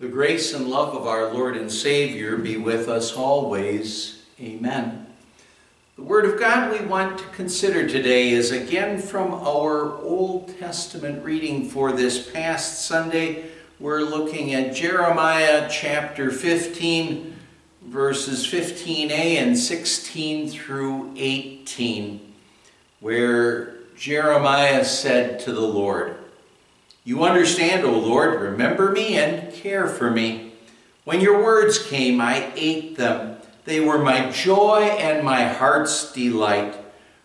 The grace and love of our Lord and Savior be with us always. Amen. The Word of God we want to consider today is again from our Old Testament reading for this past Sunday. We're looking at Jeremiah chapter 15, verses 15a and 16 through 18, where Jeremiah said to the Lord, you understand, O Lord, remember me and care for me. When your words came, I ate them. They were my joy and my heart's delight,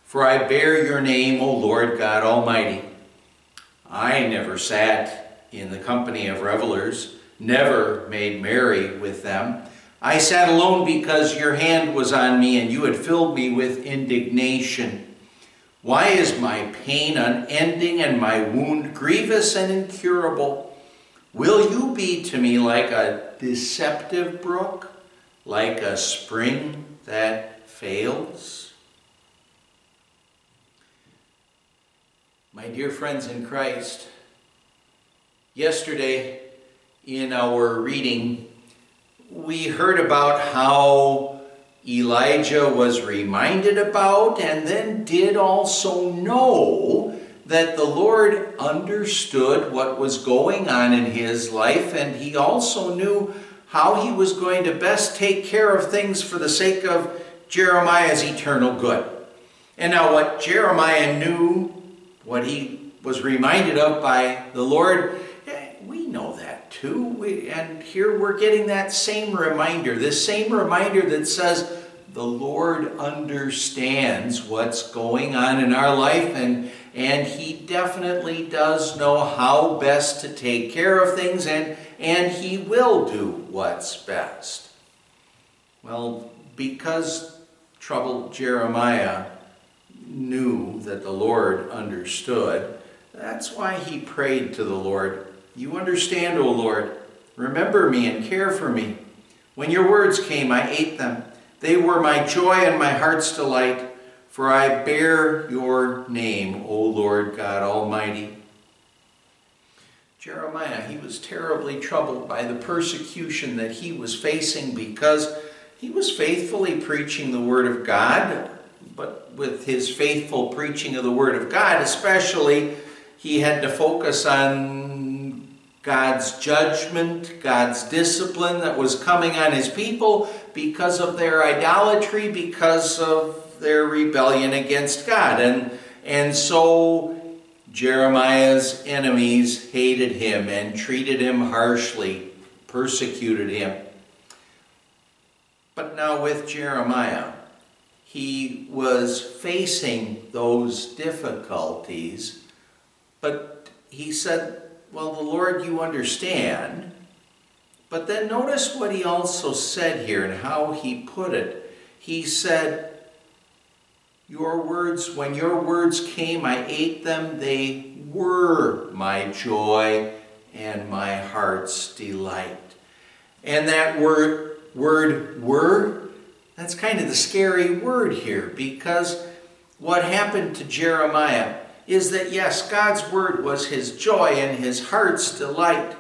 for I bear your name, O Lord God Almighty. I never sat in the company of revelers, never made merry with them. I sat alone because your hand was on me and you had filled me with indignation. Why is my pain unending and my wound grievous and incurable? Will you be to me like a deceptive brook, like a spring that fails? My dear friends in Christ, yesterday in our reading, we heard about how Elijah was reminded about and then did also know that the Lord understood what was going on in his life and he also knew how he was going to best take care of things for the sake of Jeremiah's eternal good. And now, what Jeremiah knew, what he was reminded of by the Lord, know that too. We, and here we're getting that same reminder, this same reminder that says, the Lord understands what's going on in our life, and, and He definitely does know how best to take care of things, and, and He will do what's best. Well, because troubled Jeremiah knew that the Lord understood, that's why he prayed to the Lord. You understand, O Lord. Remember me and care for me. When your words came, I ate them. They were my joy and my heart's delight, for I bear your name, O Lord God Almighty. Jeremiah, he was terribly troubled by the persecution that he was facing because he was faithfully preaching the Word of God, but with his faithful preaching of the Word of God, especially, he had to focus on God's judgment, God's discipline that was coming on his people, because of their idolatry, because of their rebellion against God. And, and so Jeremiah's enemies hated him and treated him harshly, persecuted him. But now with Jeremiah, he was facing those difficulties, but he said, Well, the Lord, you understand. But then notice what he also said here and how he put it. He said, Your words, when your words came, I ate them. They were my joy and my heart's delight. And that word, word were, that's kind of the scary word here because what happened to Jeremiah is that yes, God's word was his joy and his heart's delight.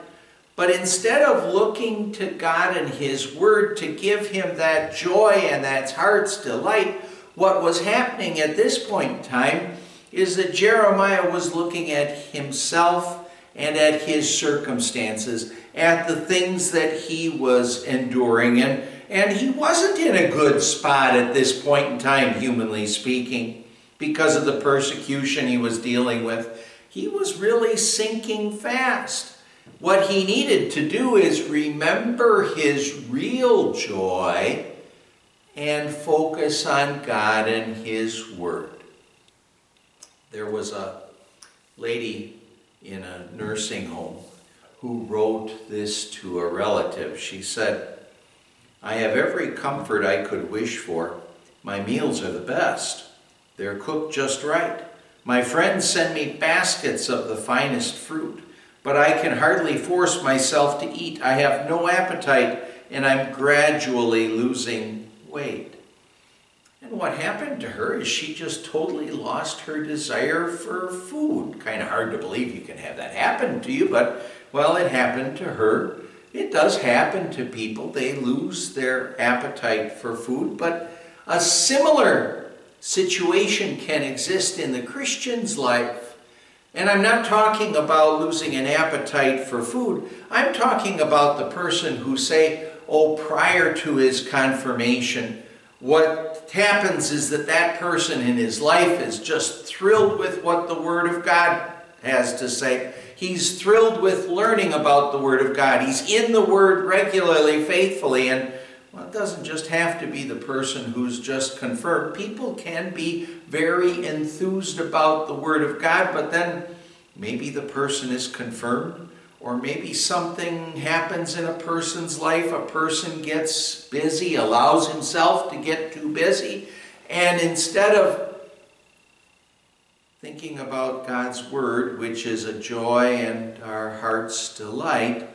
But instead of looking to God and His Word to give him that joy and that heart's delight, what was happening at this point in time is that Jeremiah was looking at himself and at his circumstances, at the things that he was enduring. And, and he wasn't in a good spot at this point in time, humanly speaking, because of the persecution he was dealing with. He was really sinking fast. What he needed to do is remember his real joy and focus on God and his word. There was a lady in a nursing home who wrote this to a relative. She said, I have every comfort I could wish for. My meals are the best. They're cooked just right. My friends send me baskets of the finest fruit but I can hardly force myself to eat. I have no appetite, and I'm gradually losing weight. And what happened to her is she just totally lost her desire for food. Kind of hard to believe you can have that happen to you, but well, it happened to her. it does happen to people. They lose their appetite for food, but a similar situation can exist in the Christian's life. And I'm not talking about losing an appetite for food. I'm talking about the person who, say, oh, prior to his confirmation, what happens is that that person in his life is just thrilled with what the Word of God has to say. He's thrilled with learning about the Word of God. He's in the Word regularly, faithfully, and well, it doesn't just have to be the person who's just confirmed. People can be very enthused about the Word of God, but then maybe the person is confirmed, or maybe something happens in a person's life. A person gets busy, allows himself to get too busy, and instead of thinking about God's Word, which is a joy and our heart's delight,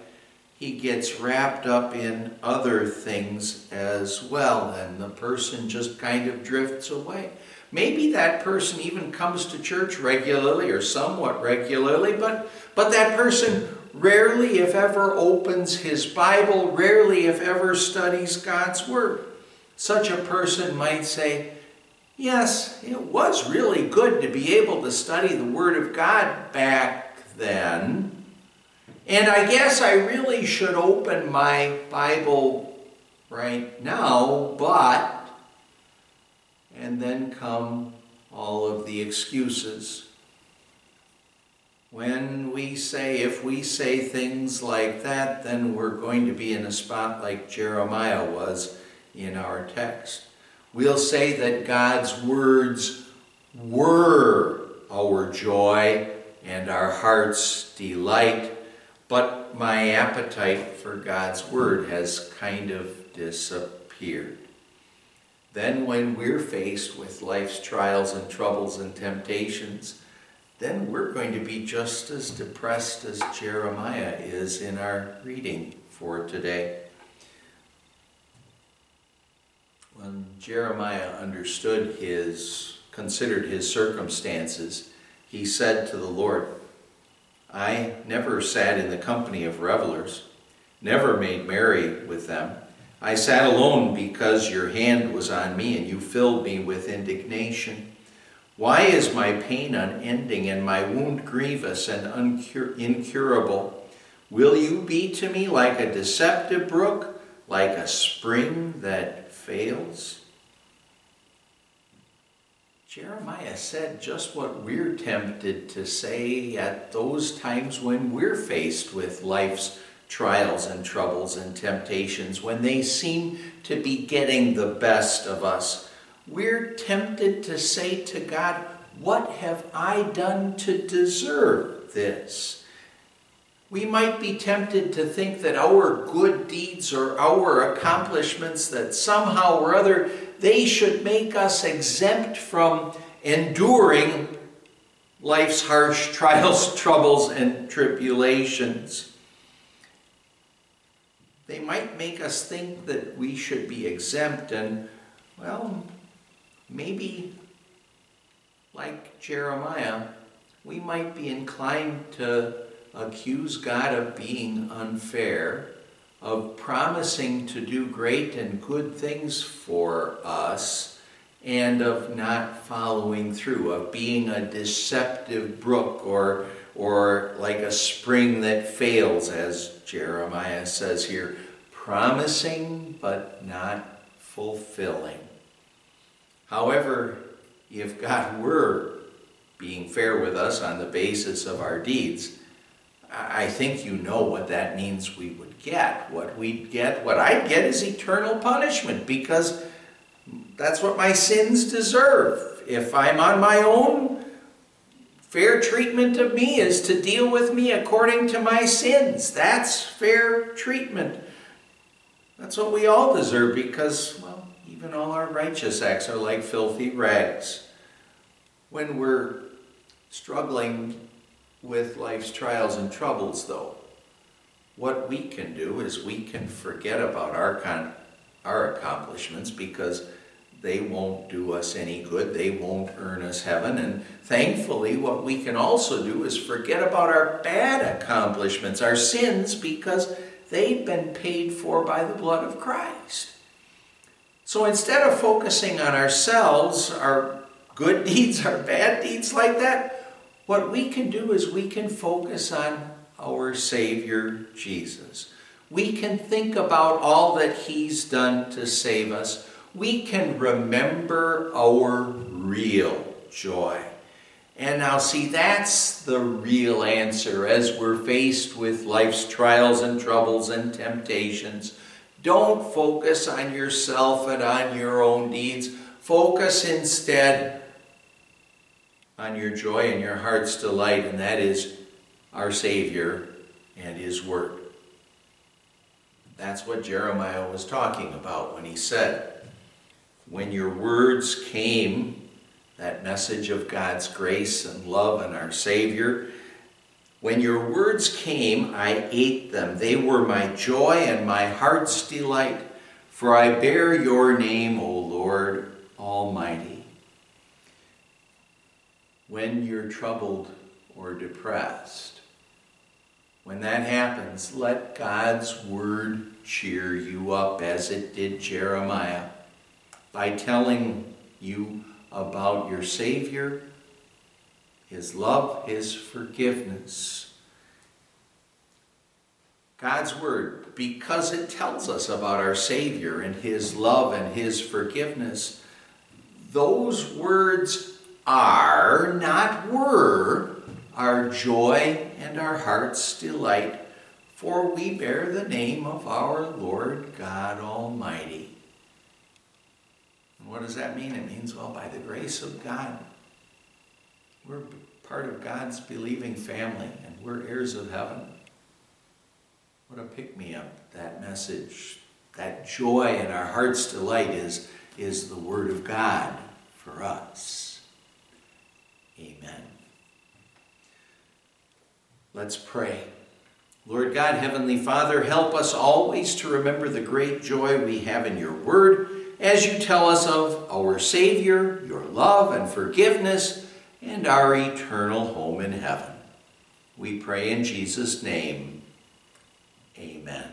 he gets wrapped up in other things as well, and the person just kind of drifts away. Maybe that person even comes to church regularly or somewhat regularly, but, but that person rarely, if ever, opens his Bible, rarely, if ever, studies God's Word. Such a person might say, Yes, it was really good to be able to study the Word of God back then. And I guess I really should open my Bible right now, but. And then come all of the excuses. When we say, if we say things like that, then we're going to be in a spot like Jeremiah was in our text. We'll say that God's words were our joy and our heart's delight, but my appetite for God's word has kind of disappeared. Then, when we're faced with life's trials and troubles and temptations, then we're going to be just as depressed as Jeremiah is in our reading for today. When Jeremiah understood his, considered his circumstances, he said to the Lord, I never sat in the company of revelers, never made merry with them. I sat alone because your hand was on me and you filled me with indignation. Why is my pain unending and my wound grievous and uncur- incurable? Will you be to me like a deceptive brook, like a spring that fails. Jeremiah said just what we're tempted to say at those times when we're faced with life's trials and troubles and temptations, when they seem to be getting the best of us. We're tempted to say to God, What have I done to deserve this? We might be tempted to think that our good deeds or our accomplishments, that somehow or other they should make us exempt from enduring life's harsh trials, troubles, and tribulations. They might make us think that we should be exempt, and, well, maybe like Jeremiah, we might be inclined to accuse God of being unfair, of promising to do great and good things for us, and of not following through, of being a deceptive brook or, or like a spring that fails, as Jeremiah says here, promising but not fulfilling. However, if God were being fair with us on the basis of our deeds, I think you know what that means we would get. What we'd get, what I'd get is eternal punishment because that's what my sins deserve. If I'm on my own, fair treatment of me is to deal with me according to my sins. That's fair treatment. That's what we all deserve because, well, even all our righteous acts are like filthy rags. When we're struggling with life's trials and troubles, though. What we can do is we can forget about our, con- our accomplishments because they won't do us any good. They won't earn us heaven. And thankfully, what we can also do is forget about our bad accomplishments, our sins, because they've been paid for by the blood of Christ. So instead of focusing on ourselves, our good deeds, our bad deeds like that, what we can do is we can focus on our Savior Jesus. We can think about all that He's done to save us. We can remember our real joy. And now, see, that's the real answer as we're faced with life's trials and troubles and temptations. Don't focus on yourself and on your own deeds. Focus instead on your joy and your heart's delight, and that is our Savior and His Word. That's what Jeremiah was talking about when he said, When your words came, that message of God's grace and love and our Savior, when your words came, I ate them. They were my joy and my heart's delight, for I bear your name, O Lord Almighty. When you're troubled or depressed, when that happens, let God's word cheer you up as it did Jeremiah by telling you about your Savior, His love, His forgiveness. God's Word, because it tells us about our Savior and His love and His forgiveness, those words are, not were, our joy and our heart's delight, for we bear the name of our Lord God Almighty. And what does that mean? It means, well, by the grace of God, we're part of God's believing family and we're heirs of heaven. What a pick me up, that message. That joy and our heart's delight is, is the Word of God for us. Amen. Let's pray. Lord God, Heavenly Father, help us always to remember the great joy we have in your Word as you tell us of our Savior, your love and forgiveness, and our eternal home in heaven. We pray in Jesus' name. Amen.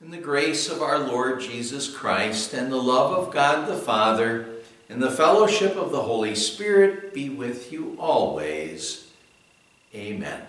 In the grace of our Lord Jesus Christ and the love of God the Father and the fellowship of the Holy Spirit be with you always. Amen.